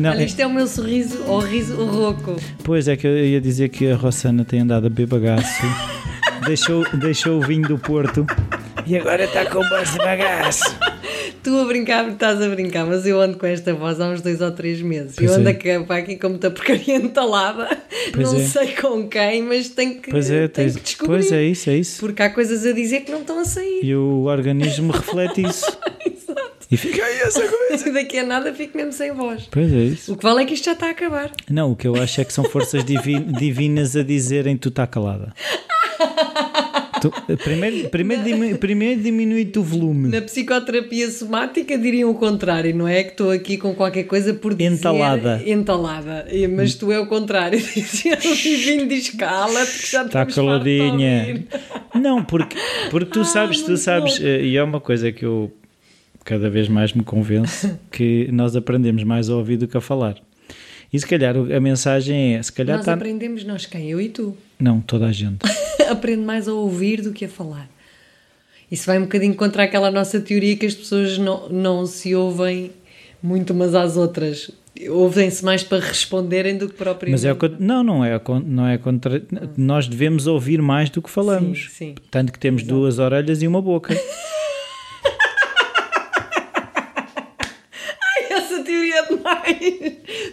Não, Olha, é- isto é o meu sorriso ao riso rouco. Pois é que eu ia dizer que a Rossana tem andado a beber bagaço. deixou, deixou o vinho do Porto. E agora está com voz de bagaço. Tu a brincar, estás a brincar, mas eu ando com esta voz há uns dois ou três meses. Pois eu ando é. aqui, para aqui com muita porcaria entalada. Pois não é. sei com quem, mas tenho que, Pois é, tenho tens- que descobrir. pois é isso, é isso. Porque há coisas a dizer que não estão a sair. E o organismo reflete isso. E fica aí essa coisa. E daqui a nada fico mesmo sem voz. Pois é isso. O que vale é que isto já está a acabar. Não, o que eu acho é que são forças divi- divinas a dizerem tu está calada. Tu- primeiro, primeiro, diminu- primeiro diminui-te o volume. Na psicoterapia somática diriam o contrário, não é? Que estou aqui com qualquer coisa por dizer... Entalada. Entalada. Mas tu é o contrário. o divino diz cala-te que já Está caladinha. Não, porque, porque tu Ah, sabes, tu sabes, bom. eh, e é uma coisa que eu cada vez mais me convenço que nós aprendemos mais a ouvir do que a falar. E se calhar a mensagem é, se calhar Nós está... aprendemos, nós quem? Eu e tu. Não, toda a gente. Aprende mais a ouvir do que a falar. Isso vai um bocadinho contra aquela nossa teoria que as pessoas não, não se ouvem muito umas às outras. Ouvem-se mais para responderem do que propriamente. Mas é o não, não é, não é contra. Nós devemos ouvir mais do que falamos. Sim, sim. Tanto que temos duas orelhas e uma boca. Essa teoria é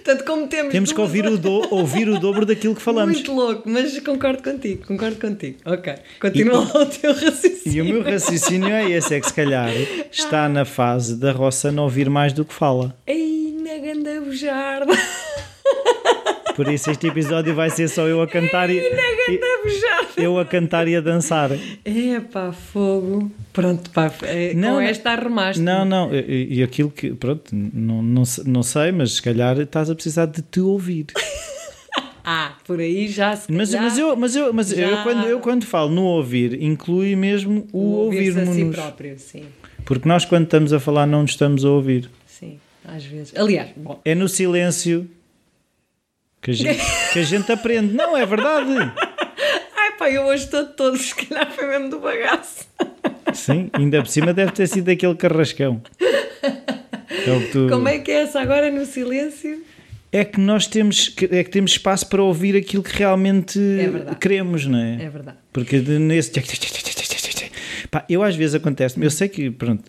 demais. Tanto como temos. temos que ouvir o, do, ouvir o dobro daquilo que falamos. Muito louco, mas concordo contigo, concordo contigo. Ok, continua lá o teu raciocínio. E o meu raciocínio é esse: é que se calhar está na fase da roça não ouvir mais do que fala. Ei, na ganda bujarda. Por isso este episódio vai ser só eu a cantar e, Na e- eu a cantar e a dançar. É pá, fogo. Pronto, pá, é, Não, com esta arremaste. Não, não, e, e aquilo que, pronto, não, não, não sei, mas se calhar estás a precisar de te ouvir. Ah, por aí já se Mas, mas eu, mas eu, mas eu, quando, eu quando falo no ouvir, inclui mesmo o, o ouvir-se a si ouvirmos. próprio, sim, Porque nós, quando estamos a falar, não nos estamos a ouvir. sim, às vezes. Aliás, bom, É no silêncio que a gente, que a gente aprende. Não, é verdade. ai pá, eu hoje estou todo, se calhar foi mesmo do bagaço. Sim, ainda por cima deve ter sido aquele carrascão. É, tu- Como é que é essa agora no silêncio? É que nós temos, é que temos espaço para ouvir aquilo que realmente É queremos, não é? É verdade. Porque nesse. Pá, eu às vezes acontece eu sei que, pronto,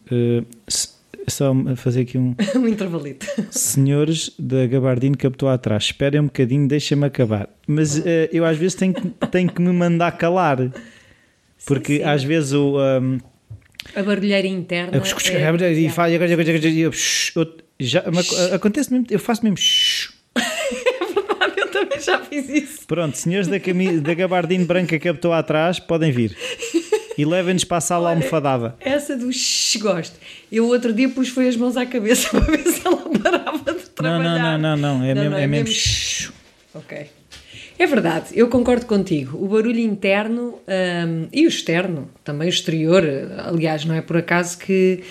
se- só fazer aqui um. um intervalito. Senhores da Gabardine captou atrás, esperem um bocadinho, deixem-me acabar. Mas eh, eu às vezes tenho que, tenho que me mandar calar. Porque sim. às vezes o. um, A barulheira interna. eu- é e faz- já, acontece mesmo, eu faço mesmo. Eu também já fiz isso. Pronto, senhores da, da Gabardine branca captou atrás, podem vir. E levem-nos para a sala almofadada. Essa do shh, gosto. Eu outro dia pus foi as mãos à cabeça para ver se ela parava de Não, trabalhar. não, não, não, não, é mesmo. não, É mesmo. shh. Ok. É verdade, eu concordo contigo. O barulho interno hum, e o externo, também o exterior, aliás, não é por acaso que.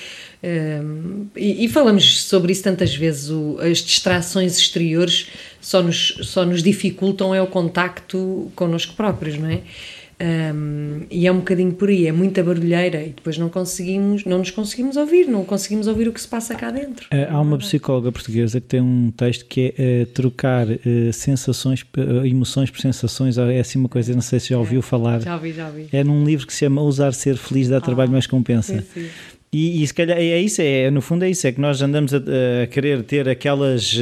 hum, e, e falamos sobre isso tantas vezes, o- as distrações exteriores só nos, só nos dificultam é o contacto connosco próprios, não é? Hum, e é um bocadinho por aí, é muita barulheira e depois não conseguimos, não nos conseguimos ouvir, não conseguimos ouvir o que se passa cá dentro. Eh, Há uma psicóloga portuguesa que tem um texto que é eh, trocar eh, sensações, emoções por sensações. É assim uma coisa, não sei se já ouviu falar. Já ouvi, já ouvi. É num livro que se chama Usar Ser Feliz dá trabalho, mas compensa. sim, sim. E, e se calhar é isso, é, no fundo é isso, é que nós andamos a, a querer ter aquelas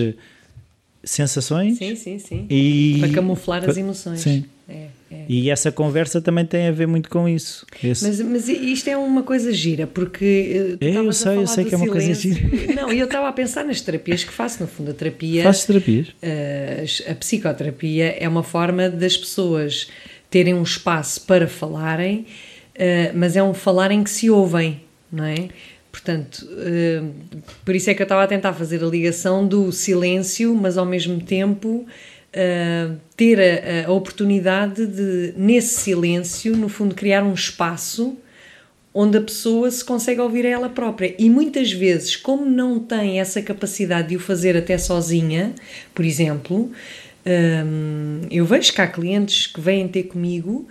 sensações Sim, sim, sim. e. Para camuflar as emoções. Sim. É, é. E essa conversa também tem a ver muito com isso. Mas, mas isto é uma coisa gira, porque. É, eu a sei, eu sei que é uma coisa silêncio. Não, e eu estava a pensar nas terapias que faço. No fundo, a terapia. Fazes terapias? eh, a psicoterapia é uma forma das pessoas terem um espaço para falarem, eh, mas é um falarem que se ouvem, não é? Portanto, por isso é que eu estava a tentar fazer a ligação do silêncio, mas ao mesmo tempo eh, ter a, a oportunidade de, nesse silêncio, no fundo, criar um espaço onde a pessoa se consegue ouvir a ela própria. E muitas vezes, como não tem essa capacidade de o fazer até sozinha, por exemplo, hum, eu vejo que há clientes que vêm ter comigo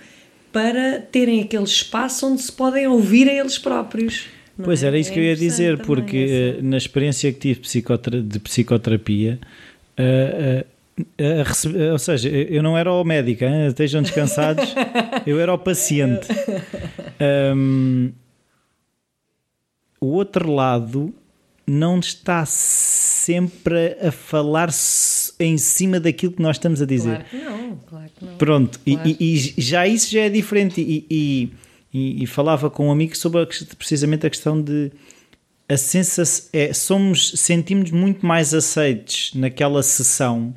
para terem aquele espaço onde se podem ouvir a eles próprios. não Pois é? era isso É que eu ia dizer, porque essa- eh, na experiência que tive de psicoterapia, eh, eh, a rece- ou seja, eu não era o médico, hein? estejam descansados, eu era o paciente. Ahm, o outro lado não está sempre a falar em cima daquilo que nós estamos a dizer. Claro que não, claro que não. Pronto, e- Claro. e, e já isso já é diferente. E, e- falava com um amigo sobre a precisamente a questão de a sensação é, somos, sentimos muito mais aceites naquela sessão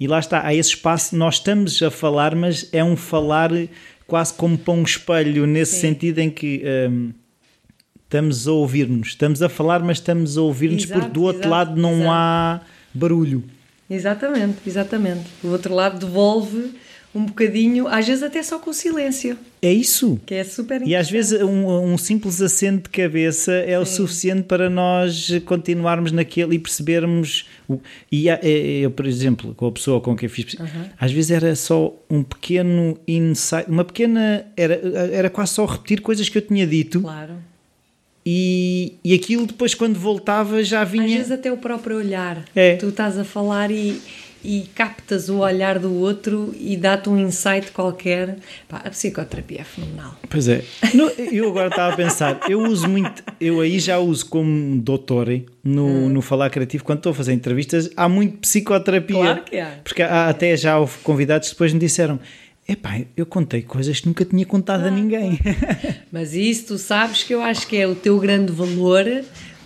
e lá está, há esse espaço, nós estamos a falar, mas é um falar quase como para um espelho, nesse Sim. sentido em que hum, estamos a ouvir-nos, estamos a falar, mas estamos a ouvir-nos porque do outro exato, lado não exato. há barulho. Exatamente, exatamente. O outro lado devolve um bocadinho, às vezes até só com o silêncio, É isso. que é super E às vezes um, um simples aceno de cabeça é o suficiente para nós continuarmos naquele e percebermos. O, e há- é- eu, por exemplo, com a pessoa com quem fiz, psi- às vezes era só um pequeno insight, uma pequena. Era, era quase só repetir coisas que eu tinha dito Claro. e, e aquilo depois, quando voltava, já Às vinha. vezes até o próprio olhar. É. Tu estás a falar e, e captas o olhar do outro e dá-te um insight qualquer. Pá, a psicoterapia é fenomenal. Pois é. Eu agora estava a pensar, eu uso muito, eu aí já uso como doutor no, Hum. no Falar Criativo, quando estou a fazer entrevistas, há muito psicoterapia. Claro que há. Porque há, até já houve convidados que depois me disseram: epá, eu contei coisas que nunca tinha contado a ninguém. Mas isso tu sabes que eu acho que é o teu grande valor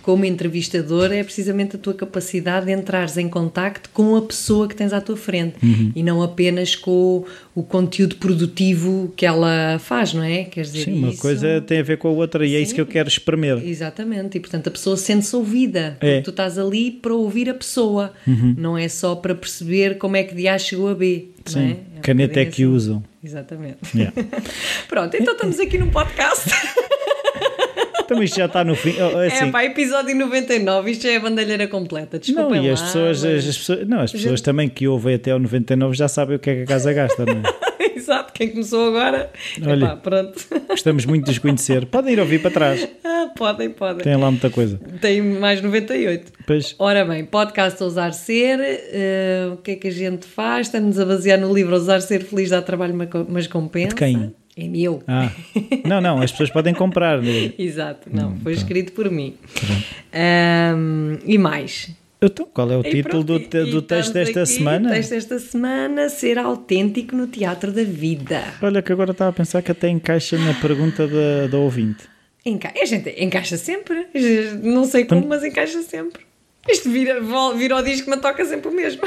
como entrevistador é precisamente a tua capacidade de entrares em contacto com a pessoa que tens à tua frente Uhum. e não apenas com o, o conteúdo produtivo que ela faz, não é? Quer dizer, Sim, uma isso- coisa tem a ver com a outra e é isso que eu quero espremer. Exatamente, e portanto a pessoa sente-se ouvida. É. Uhum. Tu estás ali para ouvir a pessoa, não é só para perceber como é que de A chegou a B. é? Sim, É um caneta é que assim. usam. Exatamente. Yeah. Pronto, então estamos aqui num podcast. Então isto já está no fim. Oh, É Assim, pá, episódio 99, isto é a bandalheira completa. Desculpem não, e as lá, pessoas, mas- as pessoas, não, as pessoas também que ouvem até ao 99 já sabem o que é que a casa gasta, não é? Exato, quem começou agora. Olha. Epá, pronto. Gostamos muito de os conhecer. Podem ir ouvir para trás, Ah, podem, podem. tem lá muita coisa. Tem mais 98. Pois, Ora bem, podcast Ousar Ser, eh, o que é que a gente faz? Estamos a basear no livro Ousar Ser Feliz dá trabalho, ma- mas compensa. De quem? É meu. ah, não, não, as pessoas podem comprar. né? Exato, não, Hum, foi tá. escrito por mim. Ahm, e mais? Então, qual é o E título do, pronto, e do texto desta aqui, semana? O texto desta semana, ser autêntico no teatro da vida. Olha que agora estava a pensar que até encaixa na pergunta da, da ouvinte. Enca a gente encaixa sempre, não sei como, mas encaixa sempre. Isto vira, vira o disco, mas toca sempre o mesmo.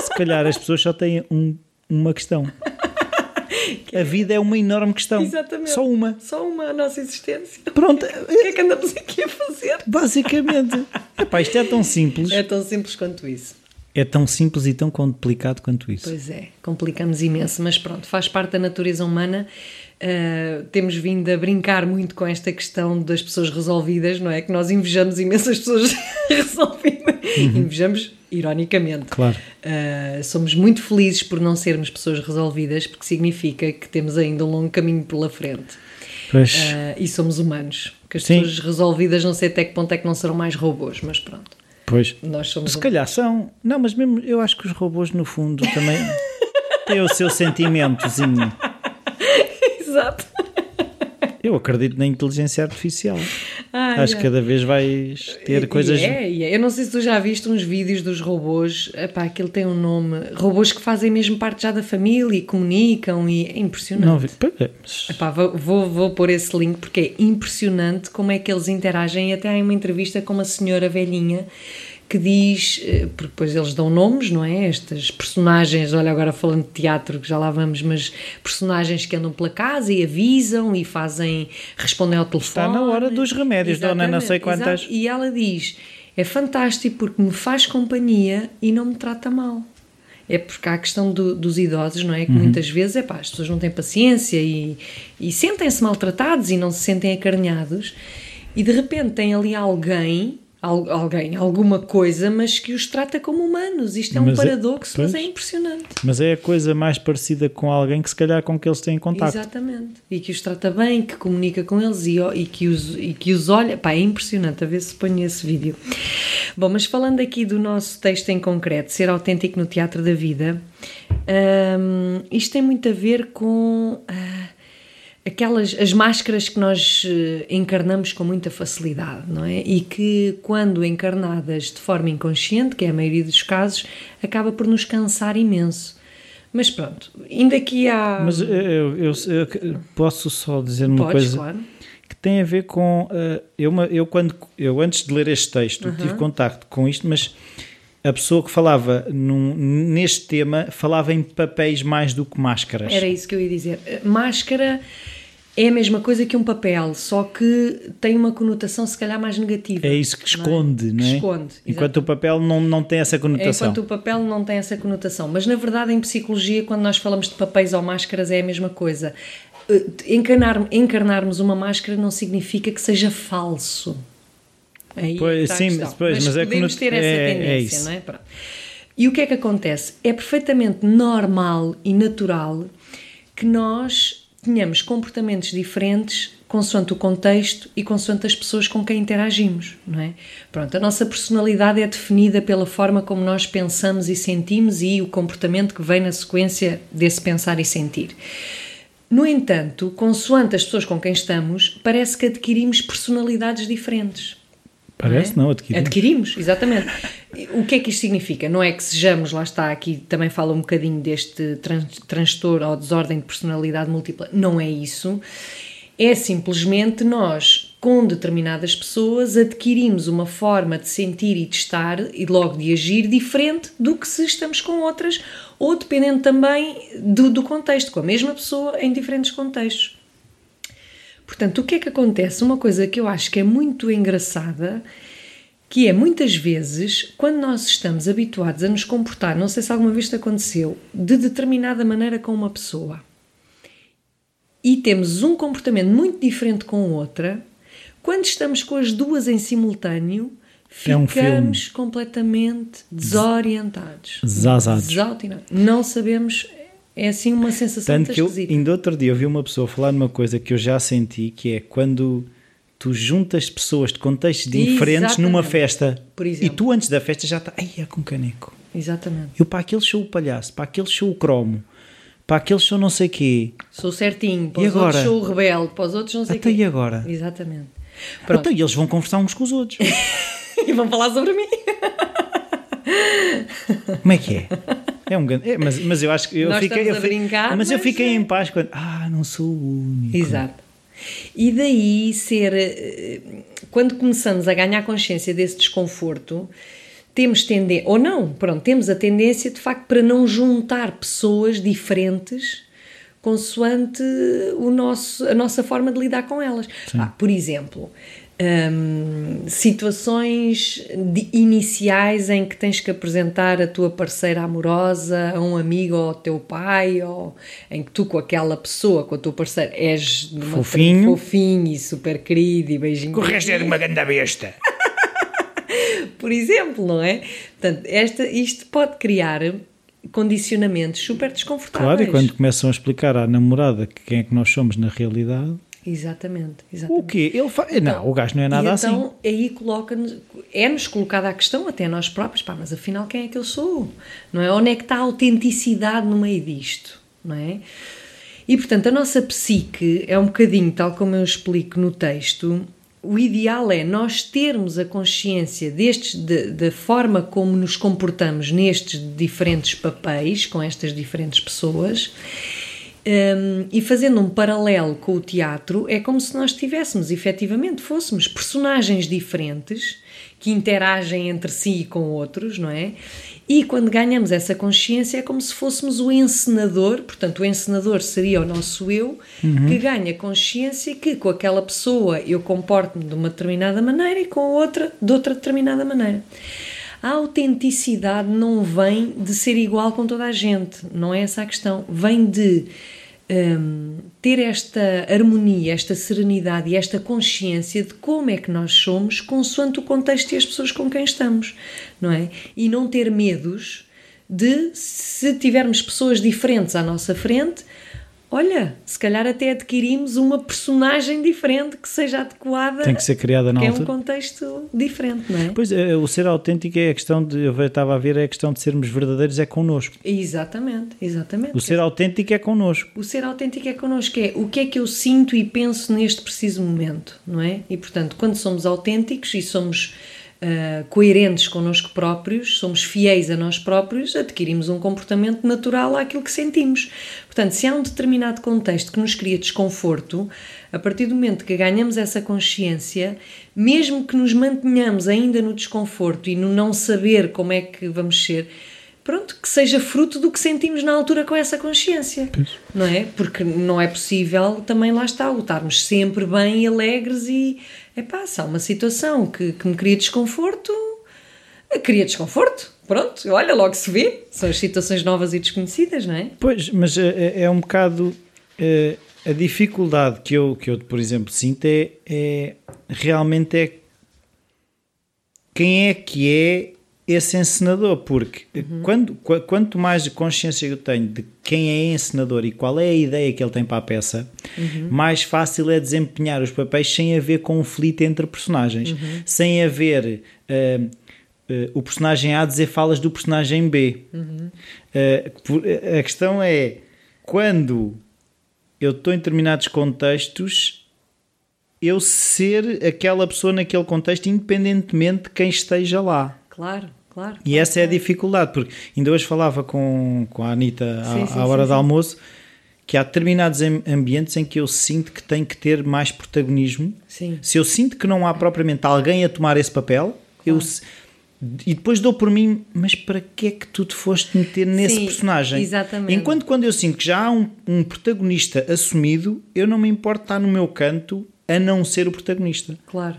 Se calhar as pessoas só têm um- uma questão. A vida é uma enorme questão. Exatamente. Só uma. Só uma, a nossa existência. Pronto, O que é que andamos aqui a fazer? basicamente. Epá, isto é tão simples. É tão simples quanto isso. É tão simples e tão complicado quanto isso. Pois é, complicamos imenso, mas pronto, faz parte da natureza humana. Uh, temos vindo a brincar muito com esta questão das pessoas resolvidas, não é? Que nós invejamos imensas pessoas resolvidas. Invejamos ironicamente. Claro. Uh, somos muito felizes por não sermos pessoas resolvidas, porque significa que temos ainda um longo caminho pela frente. Pois, Uh, e somos humanos. Que as Sim. pessoas resolvidas, não sei até que ponto é que não serão mais robôs, mas pronto. pois. Nós somos Se humanos. calhar são. Não, mas mesmo eu acho que os robôs, no fundo, também têm o seu sentimentozinho. Exato. Eu acredito na inteligência artificial. Ai, acho que cada vez vais ter coisas. É, e é. Eu não sei se tu já viste uns vídeos dos robôs, epá, aquilo tem um nome, robôs que fazem mesmo parte já da família e comunicam e é impressionante. Não vi. É, Epá, vou, vou, vou pôr esse link porque é impressionante como é que eles interagem. E até há uma entrevista com uma senhora velhinha que diz, eh, porque depois eles dão nomes, não é? Estas personagens, olha, agora falando de teatro, que já lá vamos, mas personagens que andam pela casa e avisam e fazem, respondem ao telefone. Está na hora dos remédios, dona não sei quantas. exato. E ela diz: é fantástico porque me faz companhia e não me trata mal. É porque há a questão do- dos idosos, não é? Que Uhum. muitas vezes é pá, as pessoas não têm paciência e, e sentem-se maltratados e não se sentem acarinhados, e de repente tem ali alguém, alguém, alguma coisa, mas que os trata como humanos. Isto é um Mas é- paradoxo, mas é pois. impressionante. Mas é a coisa mais parecida com alguém que se calhar com que eles têm contacto. Exatamente. E que os trata bem, que comunica com eles e, e, que, os, e que os olha. Pá, é impressionante a ver se ponho esse vídeo. Bom, mas falando aqui do nosso texto em concreto, ser autêntico no teatro da vida, hum, isto tem muito a ver com ah, aquelas as máscaras que nós eh, encarnamos com muita facilidade, não é? E que quando encarnadas de forma inconsciente, que é a maioria dos casos, acaba por nos cansar imenso. Mas pronto, indo aqui à. Mas eu, eu- eu- posso só dizer uma Podes, coisa claro. que tem a ver com eh, eu, eu quando eu antes de ler este texto Uhum. tive contacto com isto, mas a pessoa que falava num- neste tema falava em papéis mais do que máscaras. Era isso que eu ia dizer. Máscara é a mesma coisa que um papel, só que tem uma conotação se calhar mais negativa. É isso que não esconde, não é? Que esconde. Enquanto o papel não, não tem essa conotação. Enquanto o papel não tem essa conotação. Mas na verdade, em psicologia, quando nós falamos de papéis ou máscaras, é a mesma coisa. Eh, Encarnar, encarnarmos uma máscara não significa que seja falso. Aí Pois, está a sim, pois, mas, mas é que podemos ter essa é- é tendência, isso. não é? Pronto. E o que é que acontece? É perfeitamente normal e natural que nós tenhamos comportamentos diferentes consoante o contexto e consoante as pessoas com quem interagimos, não é? Pronto, a nossa personalidade é definida pela forma como nós pensamos e sentimos e o comportamento que vem na sequência desse pensar e sentir. No entanto, consoante as pessoas com quem estamos, parece que adquirimos personalidades diferentes. Parece não, adquirimos. Adquirimos, exatamente. O que é que isto significa? Não é que sejamos, lá está, aqui também fala um bocadinho deste tran transtorno ou desordem de personalidade múltipla. Não é isso. É simplesmente nós, com determinadas pessoas, adquirimos uma forma de sentir e de estar e logo de agir diferente do que se estamos com outras, ou dependendo também do, do contexto, com a mesma pessoa em diferentes contextos. Portanto, o que é que acontece? Uma coisa que eu acho que é muito engraçada, que é muitas vezes, quando nós estamos habituados a nos comportar, não sei se alguma vez isto aconteceu, de determinada maneira com uma pessoa, e temos um comportamento muito diferente com outra, quando estamos com as duas em simultâneo, É um ficamos completamente desorientados. Desautinados. Não sabemos, é assim uma sensação Tanto que eu, esquisita. ainda outro dia, eu vi uma pessoa falar numa coisa que eu já senti, que é quando tu juntas pessoas de contextos diferentes numa festa e tu antes da festa já está, ai, é com caneco. Exatamente. Eu para aquele show o palhaço, para aquele show o cromo, para aquele show não sei quê. Sou certinho, para E os agora? outros sou o rebelde, para os outros não sei o Até quê. e agora? Exatamente. Pronto, Então, e eles vão conversar uns com os outros. e vão falar sobre mim. Como é que é? É um grande. é, mas, mas eu acho que eu Nós fiquei. eu a fi- brincar, mas eu mas fiquei é. em paz quando. Ah, não sou o único. Exato. E daí ser. eh, Quando começamos a ganhar consciência desse desconforto, temos tendência. Ou não, pronto, temos a tendência de facto para não juntar pessoas diferentes consoante o nosso, a nossa forma de lidar com elas. Ah, por exemplo. Hum, situações de- iniciais em que tens que apresentar a tua parceira amorosa a um amigo ou ao teu pai, ou em que tu com aquela pessoa, com a tua parceira, és Fofinho. fofinho e super querido e beijinho. O resto é de uma grande besta. Por exemplo, não é? Portanto, esta, isto pode criar condicionamentos super desconfortáveis. Claro, e quando começam a explicar à namorada que quem é que nós somos na realidade, Exatamente, exatamente. o quê? Ele fa... Não, o gajo não é nada e assim. então aí coloca-nos, é-nos colocada a questão, até nós próprios, pá, mas afinal quem é que eu sou? Não é? Onde é que está a autenticidade no meio disto? Não é? E portanto a nossa psique é um bocadinho, tal como eu explico no texto, o ideal é nós termos a consciência destes, de- da forma como nos comportamos nestes diferentes papéis, com estas diferentes pessoas, um, e fazendo um paralelo com o teatro, é como se nós tivéssemos, efetivamente, fôssemos personagens diferentes que interagem entre si e com outros, não é? E quando ganhamos essa consciência é como se fôssemos o encenador, portanto, o encenador seria o nosso eu, que ganha consciência que com aquela pessoa eu comporto-me de uma determinada maneira e com outra de outra determinada maneira. A autenticidade não vem de ser igual com toda a gente, não é essa a questão. Vem de um, ter esta harmonia, esta serenidade e esta consciência de como é que nós somos consoante o contexto e as pessoas com quem estamos, não é? E não ter medos de, se tivermos pessoas diferentes à nossa frente, olha, se calhar até adquirimos uma personagem diferente que seja adequada. Tem que ser criada na altura. é um contexto diferente, não é? Pois, é, o ser autêntico é a questão de, eu estava a ver, é a questão de sermos verdadeiros é connosco. Exatamente, exatamente. O ser autêntico é connosco. O ser autêntico é connosco, é o que é que eu sinto e penso neste preciso momento, não é? E portanto, quando somos autênticos e somos uh, coerentes connosco próprios, somos fiéis a nós próprios, adquirimos um comportamento natural àquilo que sentimos. Portanto, se há um determinado contexto que nos cria desconforto, a partir do momento que ganhamos essa consciência, mesmo que nos mantenhamos ainda no desconforto e no não saber como é que vamos ser, pronto, que seja fruto do que sentimos na altura com essa consciência, não é? Porque não é possível também lá está, estarmos sempre bem e alegres e, é pá, se há uma situação que, que me cria desconforto, cria desconforto, pronto, olha, logo se vê, são as situações novas e desconhecidas, não é? Pois, mas é, é um bocado é, a dificuldade que eu, que eu, por exemplo, sinto é, é realmente é quem é que é esse encenador, porque uhum. quando, quanto mais consciência eu tenho de quem é encenador e qual é a ideia que ele tem para a peça, uhum. mais fácil é desempenhar os papéis sem haver conflito entre personagens, uhum. sem haver uh, uh, o personagem A dizer falas do personagem B. Uh, a questão é quando eu estou em determinados contextos, eu ser aquela pessoa naquele contexto, independentemente de quem esteja lá. Claro, claro. E claro, essa claro. é a dificuldade, porque ainda hoje falava com, com a Anitta à, Sim, sim, à hora sim, do almoço que há determinados am- ambientes em que eu sinto que tem que ter mais protagonismo. Sim. Se eu sinto que não há propriamente alguém a tomar esse papel, eu se- e depois dou por mim, mas para que é que tu te foste meter nesse Sim, personagem? exatamente. Enquanto quando eu sinto que já há um, um protagonista assumido, eu não me importo estar no meu canto a não ser o protagonista. Claro.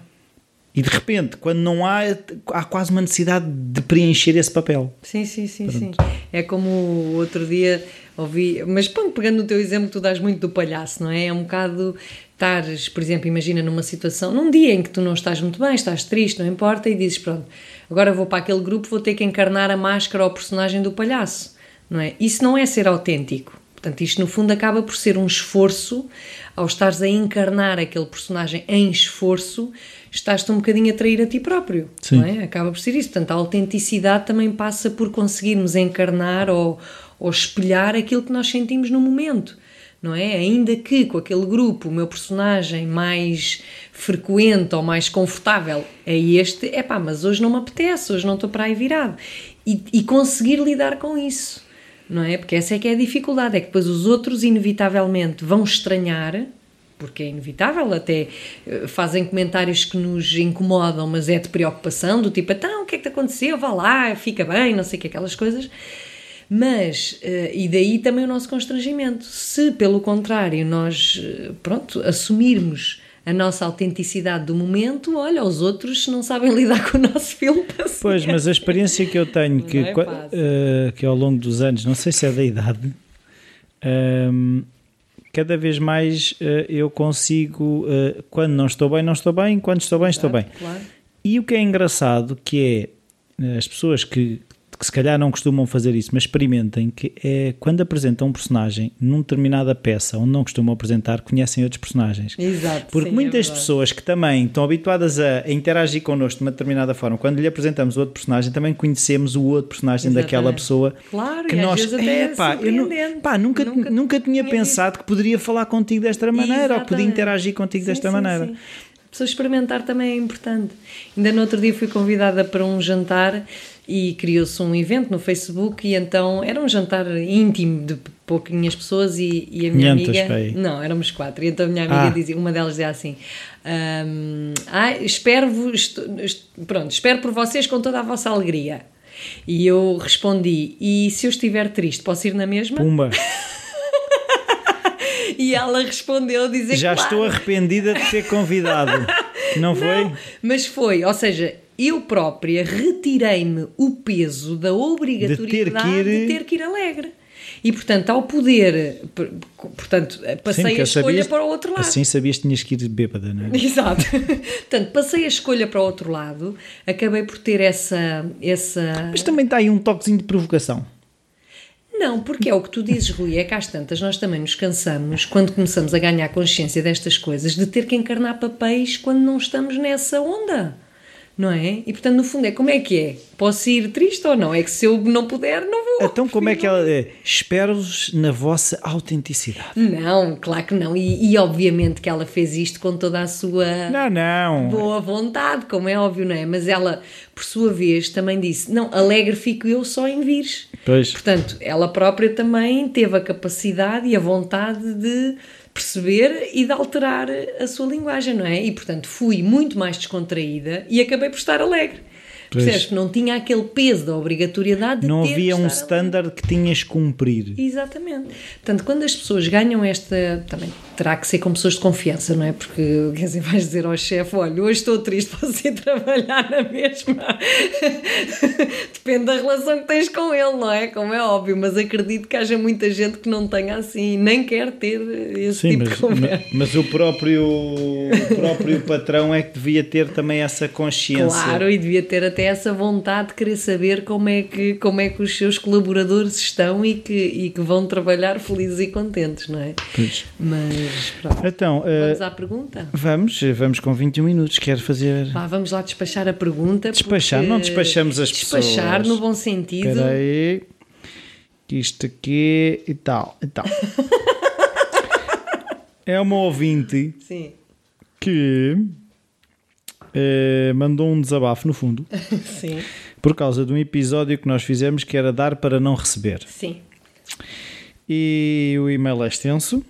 E de repente, quando não há, há quase uma necessidade de preencher esse papel. Sim, sim, sim, sim. É como o outro dia ouvi, mas pronto, pegando no teu exemplo, tu dás muito do palhaço, não é? É um bocado estares, por exemplo, imagina numa situação, num dia em que tu não estás muito bem, estás triste, não importa, e dizes, pronto, agora vou para aquele grupo, vou ter que encarnar a máscara ou o personagem do palhaço, não é? Isso não é ser autêntico. Portanto, isto no fundo acaba por ser um esforço, ao estares a encarnar aquele personagem em esforço, estás-te um bocadinho a trair a ti próprio, Sim. não é? Acaba por ser isso. Portanto, a autenticidade também passa por conseguirmos encarnar ou, ou espelhar aquilo que nós sentimos no momento, não é? Ainda que com aquele grupo o meu personagem mais frequente ou mais confortável é este, é pá, mas hoje não me apetece, hoje não estou para aí virado. E, e conseguir lidar com isso, não é? Porque essa é que é a dificuldade, é que depois os outros inevitavelmente vão estranhar porque é inevitável, até eh, fazem comentários que nos incomodam, mas é de preocupação, do tipo, então, o que é que te aconteceu? Vá lá, fica bem, não sei o que, aquelas coisas. Mas, eh, e daí também o nosso constrangimento. Se, pelo contrário, nós, eh, pronto, assumirmos a nossa autenticidade do momento, olha, os outros não sabem lidar com o nosso filme. Pois, mas a experiência que eu tenho, que, é eh, que ao longo dos anos, não sei se é da idade, ehm, cada vez mais eh, eu consigo, eh, quando não estou bem, não estou bem, quando estou bem, estou bem. Claro. E o que é engraçado que é eh, as pessoas que, que se calhar não costumam fazer isso, mas experimentem, que é quando apresentam um personagem numa determinada peça onde não costumam apresentar, conhecem outros personagens. Exato. Porque sim, é muitas verdade. pessoas que também estão habituadas a, a interagir connosco de uma determinada forma, quando lhe apresentamos outro personagem, também conhecemos o outro personagem Exatamente. daquela pessoa Claro, que nós é "Epá, eu nu- pá, nunca, nunca, Nunca tinha, tinha pensado que poderia falar contigo desta maneira ou que podia Exatamente. interagir contigo Sim, desta sim, maneira. Pessoa experimentar também é importante. Ainda no outro dia fui convidada para um jantar e criou-se um evento no Facebook e então era um jantar íntimo de pouquinhas pessoas e, e a minha 500 amiga... aí. Não, éramos quatro. E então a minha amiga Ah. dizia, uma delas dizia assim... "Ahm, ah, espero-vos... est- Pronto, espero por vocês com toda a vossa alegria. E eu respondi, e se eu estiver triste, posso ir na mesma? Pumba, E ela respondeu dizer já claro. estou arrependida de ter convidado. Não foi? Mas foi, ou seja, eu própria retirei-me o peso da obrigatoriedade De ter que ir- de ter que ir alegre. E, portanto, ao poder, portanto, passei Sim, a escolha sabias, para o outro lado. Assim sabias que tinhas que ir bêbada, não é? Exato. portanto, passei a escolha para o outro lado, acabei por ter essa. essa... Mas também está aí um toquezinho de provocação. Não, porque é o que tu dizes, Rui, é que às tantas nós também nos cansamos, quando começamos a ganhar consciência destas coisas, de ter que encarnar papéis quando não estamos nessa onda não é? E portanto, no fundo, é como é que é? Posso ir triste ou não? É que se eu não puder, não vou. Então, como é que ela é? Espero-vos na vossa autenticidade. Não, claro que não. E, e, obviamente que ela fez isto com toda a sua não, não. boa vontade, como é óbvio, não é? Mas ela, por sua vez, também disse: Não, alegre fico eu só em vires. Pois. Portanto, ela própria também teve a capacidade e a vontade de perceber e de alterar a sua linguagem, não é? E portanto fui muito mais descontraída e acabei por estar alegre. Percebes? Não tinha aquele peso da obrigatoriedade de Não havia um standard que tinhas que cumprir. Exatamente. Portanto, quando as pessoas ganham esta. Também terá que ser com pessoas de confiança, não é? Porque, quer dizer, vais dizer ao chefe: olha, hoje estou triste, posso ir trabalhar na mesma. Depende da relação que tens com ele, não é? Como é óbvio, mas acredito que haja muita gente que não tenha assim, nem quer ter esse Sim, tipo mas, de conversa. mas o próprio, o próprio patrão é que devia ter também essa consciência. Claro, e devia ter até essa vontade de querer saber como é que, como é que os seus colaboradores estão e que, e que vão trabalhar felizes e contentes, não é? Pois. Mas pronto. Então, Vamos uh, à pergunta? vamos, vamos com 21 minutos. Quero fazer. Vá, vamos lá despachar a pergunta. Despachar, não despachamos as Despachar pessoas. no bom sentido. Espera aí. Que Isto aqui e tal. E tal. é uma ouvinte Sim, que eh, mandou um desabafo no fundo sim, por causa de um episódio que nós fizemos que era dar para não receber. sim. E o e-mail é extenso.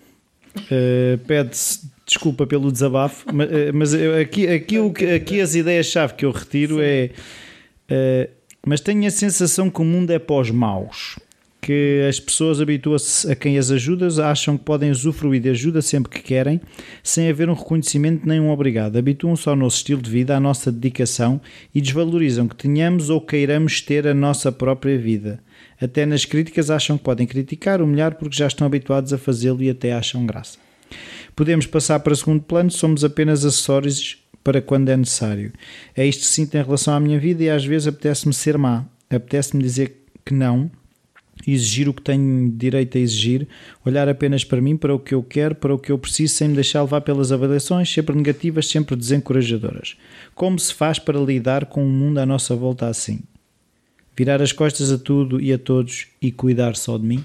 Uh, Pede-se desculpa pelo desabafo, ma- uh, mas, eu- aqui, aqui, o aqui as ideias-chave que eu retiro é. uh, mas tenho a sensação que o mundo é pós maus. Que as pessoas habituam-se a quem as ajuda, acham que podem usufruir de ajuda sempre que querem, sem haver um reconhecimento nem um obrigado. Habituam-se ao nosso estilo de vida, à nossa dedicação e desvalorizam que tenhamos ou queiramos ter a nossa própria vida. Até nas críticas acham que podem criticar, humilhar porque já estão habituados a fazê-lo e até acham graça. Podemos passar para segundo plano, somos apenas acessórios para quando é necessário. É isto que sinto em relação à minha vida e às vezes apetece-me ser má. Apetece-me dizer que não, exigir o que tenho direito a exigir, olhar apenas para mim, para o que eu quero, para o que eu preciso, sem me deixar levar pelas avaliações, sempre negativas, sempre desencorajadoras. Como se faz para lidar com o mundo à nossa volta assim? Virar as costas a tudo e a todos e cuidar só de mim?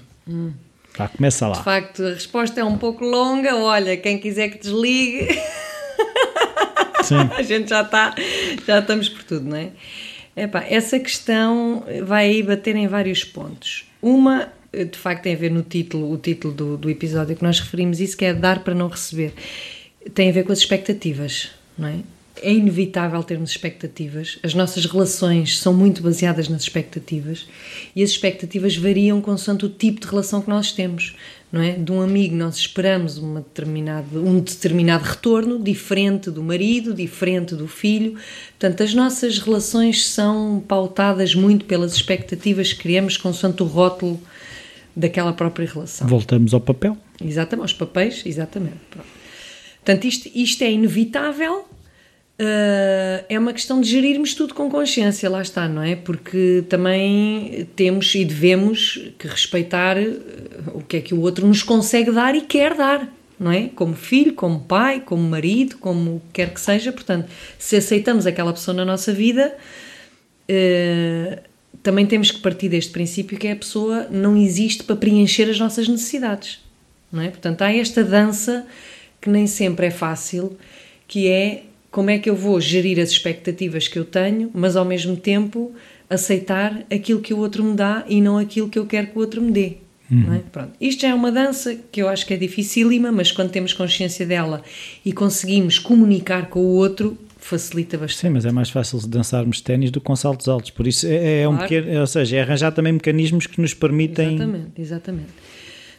Tá, começa De lá. facto, a resposta é um pouco longa. Olha, quem quiser que desligue, Sim. a gente já está, já estamos por tudo, não é? Epá, essa questão vai aí bater em vários pontos. Uma, de facto, tem a ver no título, o título do, do episódio que nós referimos, isso que é dar para não receber. Tem a ver com as expectativas, não é? É inevitável termos expectativas. As nossas relações são muito baseadas nas expectativas e as expectativas variam consoante o tipo de relação que nós temos, não é? De um amigo nós esperamos uma determinada, um determinado retorno diferente do marido, diferente do filho. Portanto, as nossas relações são pautadas muito pelas expectativas que criamos consoante o rótulo daquela própria relação. Voltamos ao papel. Exatamente, aos papéis, exatamente. Pronto. Portanto, isto, isto é inevitável, uh, é uma questão de gerirmos tudo com consciência, lá está, não é? Porque também temos e devemos que respeitar uh, o que é que o outro nos consegue dar e quer dar, não é? Como filho, como pai, como marido, como quer que seja. Portanto, se aceitamos aquela pessoa na nossa vida, uh, também temos que partir deste princípio que é a pessoa não existe para preencher as nossas necessidades, não é? Portanto, há esta dança que nem sempre é fácil, que é como é que eu vou gerir as expectativas que eu tenho, mas ao mesmo tempo aceitar aquilo que o outro me dá e não aquilo que eu quero que o outro me dê. Não é? Pronto. Isto já é uma dança que eu acho que é dificílima, mas quando temos consciência dela e conseguimos comunicar com o outro, facilita bastante. Sim, mas é mais fácil dançarmos ténis do que com saltos altos. Por isso é, é um Claro. pequeno, ou seja, é arranjar também mecanismos que nos permitem. Exatamente, exatamente.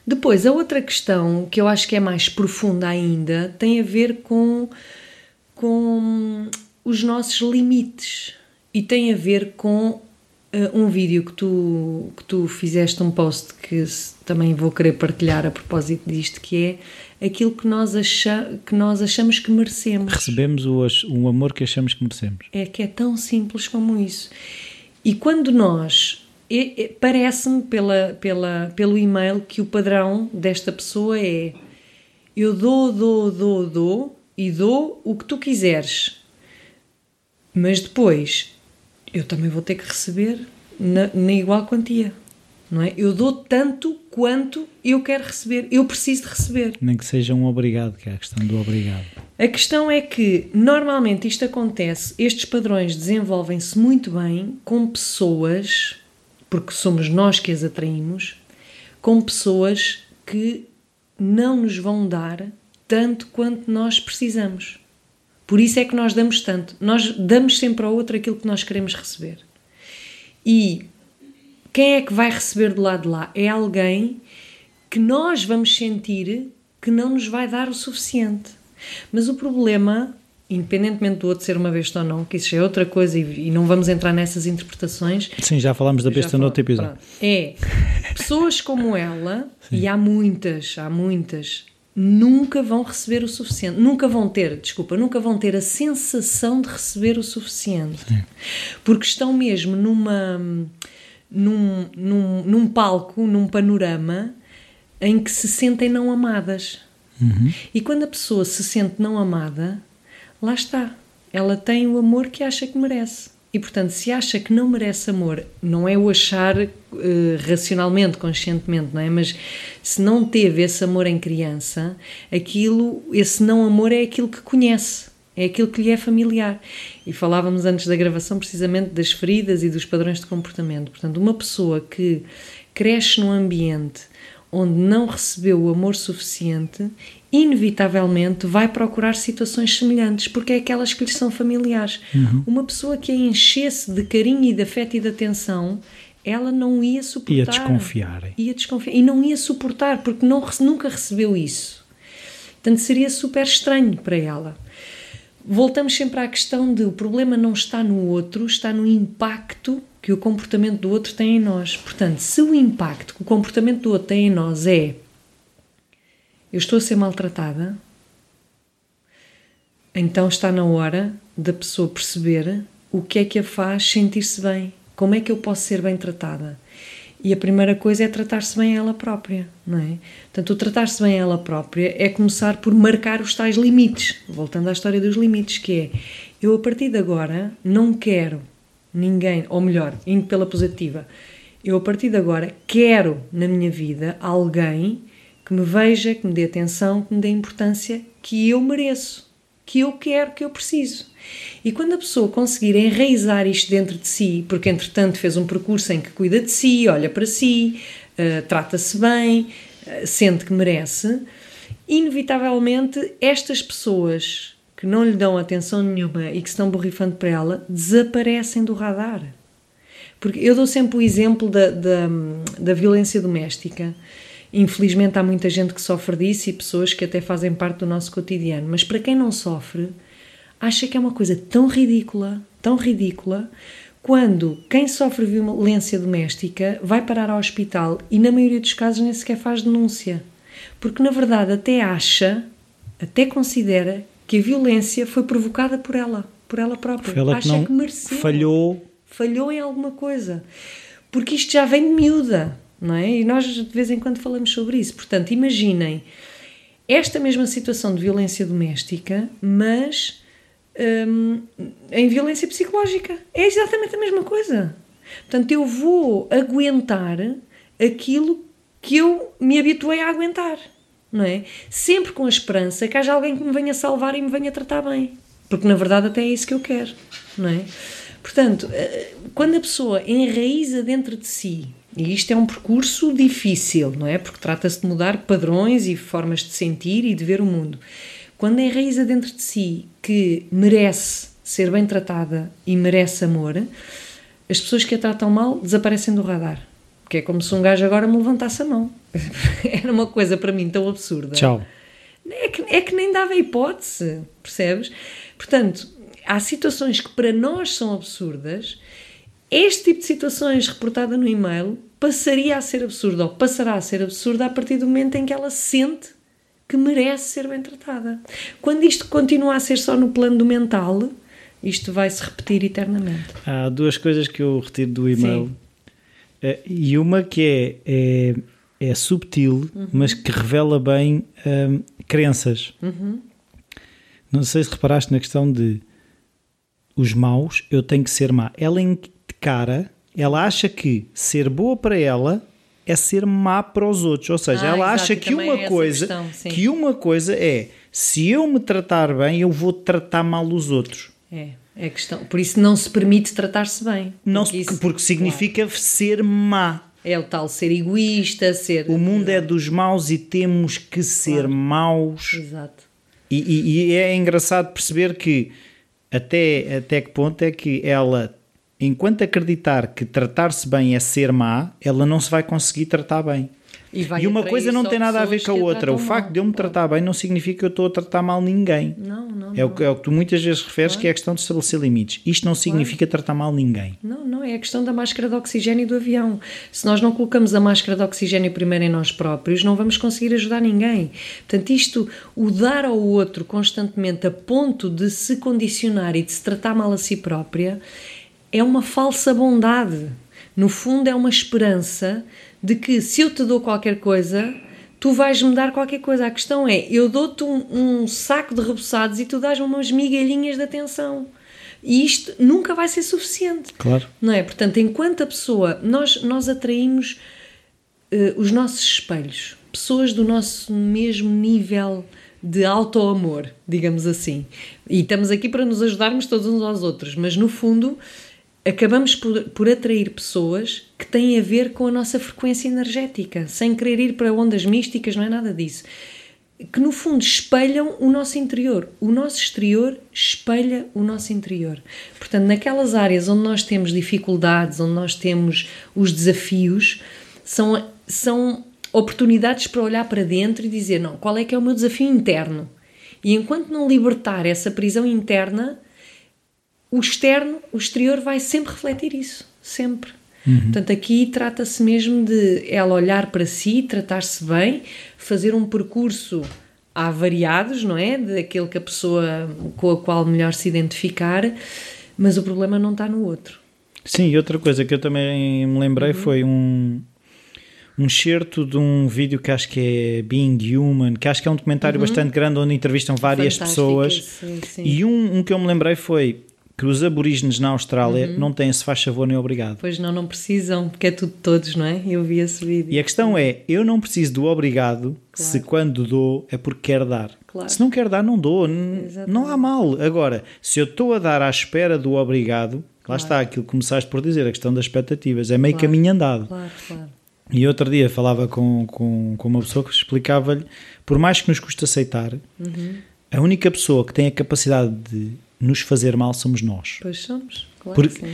Depois, a outra questão que eu acho que é mais profunda ainda tem a ver com, com os nossos limites e tem a ver com uh, um vídeo que tu, que tu fizeste, um post que também vou querer partilhar a propósito disto, que é aquilo que nós, acha, que nós achamos que merecemos. Recebemos o, o amor que achamos que merecemos. É que é tão simples como isso. E quando nós. Parece-me pela, pela, pelo e-mail que o padrão desta pessoa é eu dou, dou, dou, dou e dou o que tu quiseres. Mas depois eu também vou ter que receber na, na igual quantia. Não é? Eu dou tanto quanto eu quero receber. Eu preciso de receber. Nem que seja um obrigado, que é a questão do obrigado. A questão é que normalmente isto acontece, estes padrões desenvolvem-se muito bem com pessoas, porque somos nós que as atraímos, com pessoas que não nos vão dar tanto quanto nós precisamos. Por isso é que nós damos tanto. Nós damos sempre ao outro aquilo que nós queremos receber. E quem é que vai receber do lado de lá? É alguém que nós vamos sentir que não nos vai dar o suficiente. Mas o problema, independentemente do outro ser uma besta ou não, que isso é outra coisa e, e não vamos entrar nessas interpretações. Sim, já falámos da besta no outro episódio. É, pessoas como ela, Sim. e há muitas, há muitas, nunca vão receber o suficiente, nunca vão ter, desculpa, nunca vão ter a sensação de receber o suficiente. Sim. Porque estão mesmo numa num, num, num palco, num panorama em que se sentem não amadas. Uhum. E quando a pessoa se sente não amada, lá está. Ela tem o amor que acha que merece. E portanto, se acha que não merece amor, não é o achar uh, racionalmente, conscientemente, não é? Mas se não teve esse amor em criança, aquilo, esse não amor é aquilo que conhece, é aquilo que lhe é familiar. E falávamos antes da gravação precisamente das feridas e dos padrões de comportamento. Portanto, uma pessoa que cresce num ambiente onde não recebeu o amor suficiente, inevitavelmente vai procurar situações semelhantes, porque é aquelas que lhe são familiares. Uhum. Uma pessoa que a enchesse de carinho e de afeto e de atenção, ela não ia suportar. Ia desconfiar. Ia desconfiar. E não ia suportar, porque não, nunca recebeu isso. Portanto, seria super estranho para ela. Voltamos sempre à questão de o problema não está no outro, está no impacto que o comportamento do outro tem em nós. Portanto, se o impacto que o comportamento do outro tem em nós é eu estou a ser maltratada, então está na hora da pessoa perceber o que é que a faz sentir-se bem, como é que eu posso ser bem tratada. E a primeira coisa é tratar-se bem ela própria, não é? Portanto, o tratar-se bem ela própria é começar por marcar os tais limites. Voltando à história dos limites, que é eu a partir de agora não quero ninguém, ou melhor, indo pela positiva, eu a partir de agora quero na minha vida alguém que me veja, que me dê atenção, que me dê importância que eu mereço, que eu quero, que eu preciso. E quando a pessoa conseguir enraizar isto dentro de si, porque entretanto fez um percurso em que cuida de si, olha para si, uh, trata-se bem, uh, sente que merece, inevitavelmente estas pessoas que não lhe dão atenção nenhuma e que estão borrifando para ela desaparecem do radar. Porque eu dou sempre o exemplo da, da, da violência doméstica. Infelizmente há muita gente que sofre disso e pessoas que até fazem parte do nosso cotidiano. Mas para quem não sofre, acha que é uma coisa tão ridícula, tão ridícula, quando quem sofre violência doméstica vai parar ao hospital e, na maioria dos casos, nem sequer faz denúncia. Porque, na verdade, até acha, até considera que a violência foi provocada por ela, por ela própria. Ela acha que, que mereceu. Falhou. Falhou em alguma coisa. Porque isto já vem de miúda, não é? E nós de vez em quando falamos sobre isso. Portanto, imaginem esta mesma situação de violência doméstica, mas um, em violência psicológica. É exatamente a mesma coisa. Portanto, eu vou aguentar aquilo que eu me habituei a aguentar, não é? Sempre com a esperança que haja alguém que me venha salvar e me venha tratar bem. Porque na verdade até é isso que eu quero, não é? Portanto, eh, quando a pessoa enraiza dentro de si, e isto é um percurso difícil, não é? Porque trata-se de mudar padrões e formas de sentir e de ver o mundo quando enraiza dentro de si que merece ser bem tratada e merece amor, as pessoas que a tratam mal desaparecem do radar. Que é como se um gajo agora me levantasse a mão. Era uma coisa para mim tão absurda. Tchau. É que, é que nem dava hipótese, percebes? Portanto, há situações que para nós são absurdas este tipo de situações reportada no e-mail passaria a ser absurda ou passará a ser absurda a partir do momento em que ela sente que merece ser bem tratada. Quando isto continua a ser só no plano do mental, isto vai se repetir eternamente. Há duas coisas que eu retiro do e-mail. Uh, e uma que é, é, é subtil, uhum. mas que revela bem um, crenças. Uhum. Não sei se reparaste na questão de os maus, eu tenho que ser má. Ela encara, ela acha que ser boa para ela é ser má para os outros. Ou seja, ah, ela exato, acha que uma é coisa questão, que uma coisa é se eu me tratar bem, eu vou tratar mal os outros. É, é questão. Por isso não se permite tratar-se bem. Não porque, isso, porque significa claro. ser má. É o tal ser egoísta, ser. O mundo é dos maus e temos que ser claro. maus. Exato. E, e, e é engraçado perceber que até, até que ponto é que ela enquanto acreditar que tratar-se bem é ser má, ela não se vai conseguir tratar bem. E, e uma coisa não tem nada a ver com a outra. O facto mal. de eu me tratar bem não significa que eu estou a tratar mal ninguém. Não, não. É, O, que, é o que tu muitas vezes referes, claro. que é a questão de estabelecer limites. Isto não significa claro. tratar mal ninguém. Não, não. É a questão da máscara de oxigênio do avião. Se nós não colocamos a máscara de oxigênio primeiro em nós próprios, não vamos conseguir ajudar ninguém. Portanto, isto, o dar ao outro constantemente a ponto de se condicionar e de se tratar mal a si própria, é uma falsa bondade. No fundo, é uma esperança de que se eu te dou qualquer coisa, tu vais-me dar qualquer coisa. A questão é, eu dou-te um, um, saco de reboçados e tu dás-me umas migalhinhas de atenção. E isto nunca vai ser suficiente. Claro. Não é? Portanto, enquanto a pessoa, nós, nós atraímos uh, os nossos espelhos, pessoas do nosso mesmo nível de auto-amor, digamos assim. E estamos aqui para nos ajudarmos todos uns aos outros, mas no fundo acabamos por, por atrair pessoas que têm a ver com a nossa frequência energética, sem querer ir para ondas místicas, não é nada disso. Que no fundo espelham o nosso interior. O nosso exterior espelha o nosso interior. Portanto, naquelas áreas onde nós temos dificuldades, onde nós temos os desafios, são, são oportunidades para olhar para dentro e dizer: não, qual é que é o meu desafio interno? E enquanto não libertar essa prisão interna, o externo, o exterior vai sempre refletir isso, sempre. Uhum. Portanto, aqui trata-se mesmo de ela olhar para si, tratar-se bem, fazer um percurso há variados, não é? Daquele que a pessoa com a qual melhor se identificar, mas o problema não está no outro. Sim, e outra coisa que eu também me lembrei uhum. foi um, um certo de um vídeo que acho que é Being Human, que acho que é um documentário uhum. bastante grande onde entrevistam várias pessoas. Sim, sim. E um, um que eu me lembrei foi que os aborígenes na Austrália uhum. não têm se faz favor nem obrigado. Pois não, não precisam, porque é tudo todos, não é? Eu vi esse vídeo. E a questão é, eu não preciso do obrigado claro. se quando dou é porque quero dar. Claro. Se não quero dar, não dou. Exatamente. Não há mal. Agora, se eu estou a dar à espera do obrigado, lá claro. está aquilo que começaste por dizer, a questão das expectativas. É meio caminho andado. Claro, claro. E outro dia falava com, com, com uma pessoa que explicava-lhe, por mais que nos custe aceitar, uhum. a única pessoa que tem a capacidade de nos fazer mal somos nós. Pois somos, claro Porque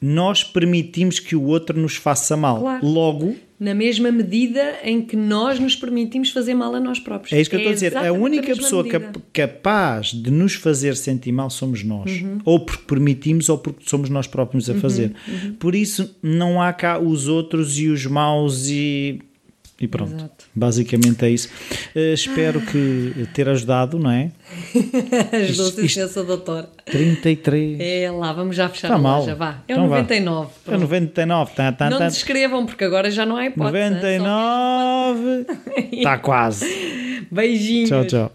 nós permitimos que o outro nos faça mal. Claro. Logo. Na mesma medida em que nós nos permitimos fazer mal a nós próprios. É isso que eu estou a dizer. A única a pessoa medida. capaz de nos fazer sentir mal somos nós. Uhum. Ou porque permitimos ou porque somos nós próprios a fazer. Uhum. Uhum. Por isso não há cá os outros e os maus e e pronto, Exato. basicamente é isso. Uh, espero que ter ajudado, não é? Ajudou-se imenso, doutor. 33. É lá, vamos já fechar tá a mal. loja, vá. É então o 99. Vá. É o 99. Tá, tá, não tá. descrevam, porque agora já não há hipótese. 99. Está quase. Beijinhos. Tchau, tchau.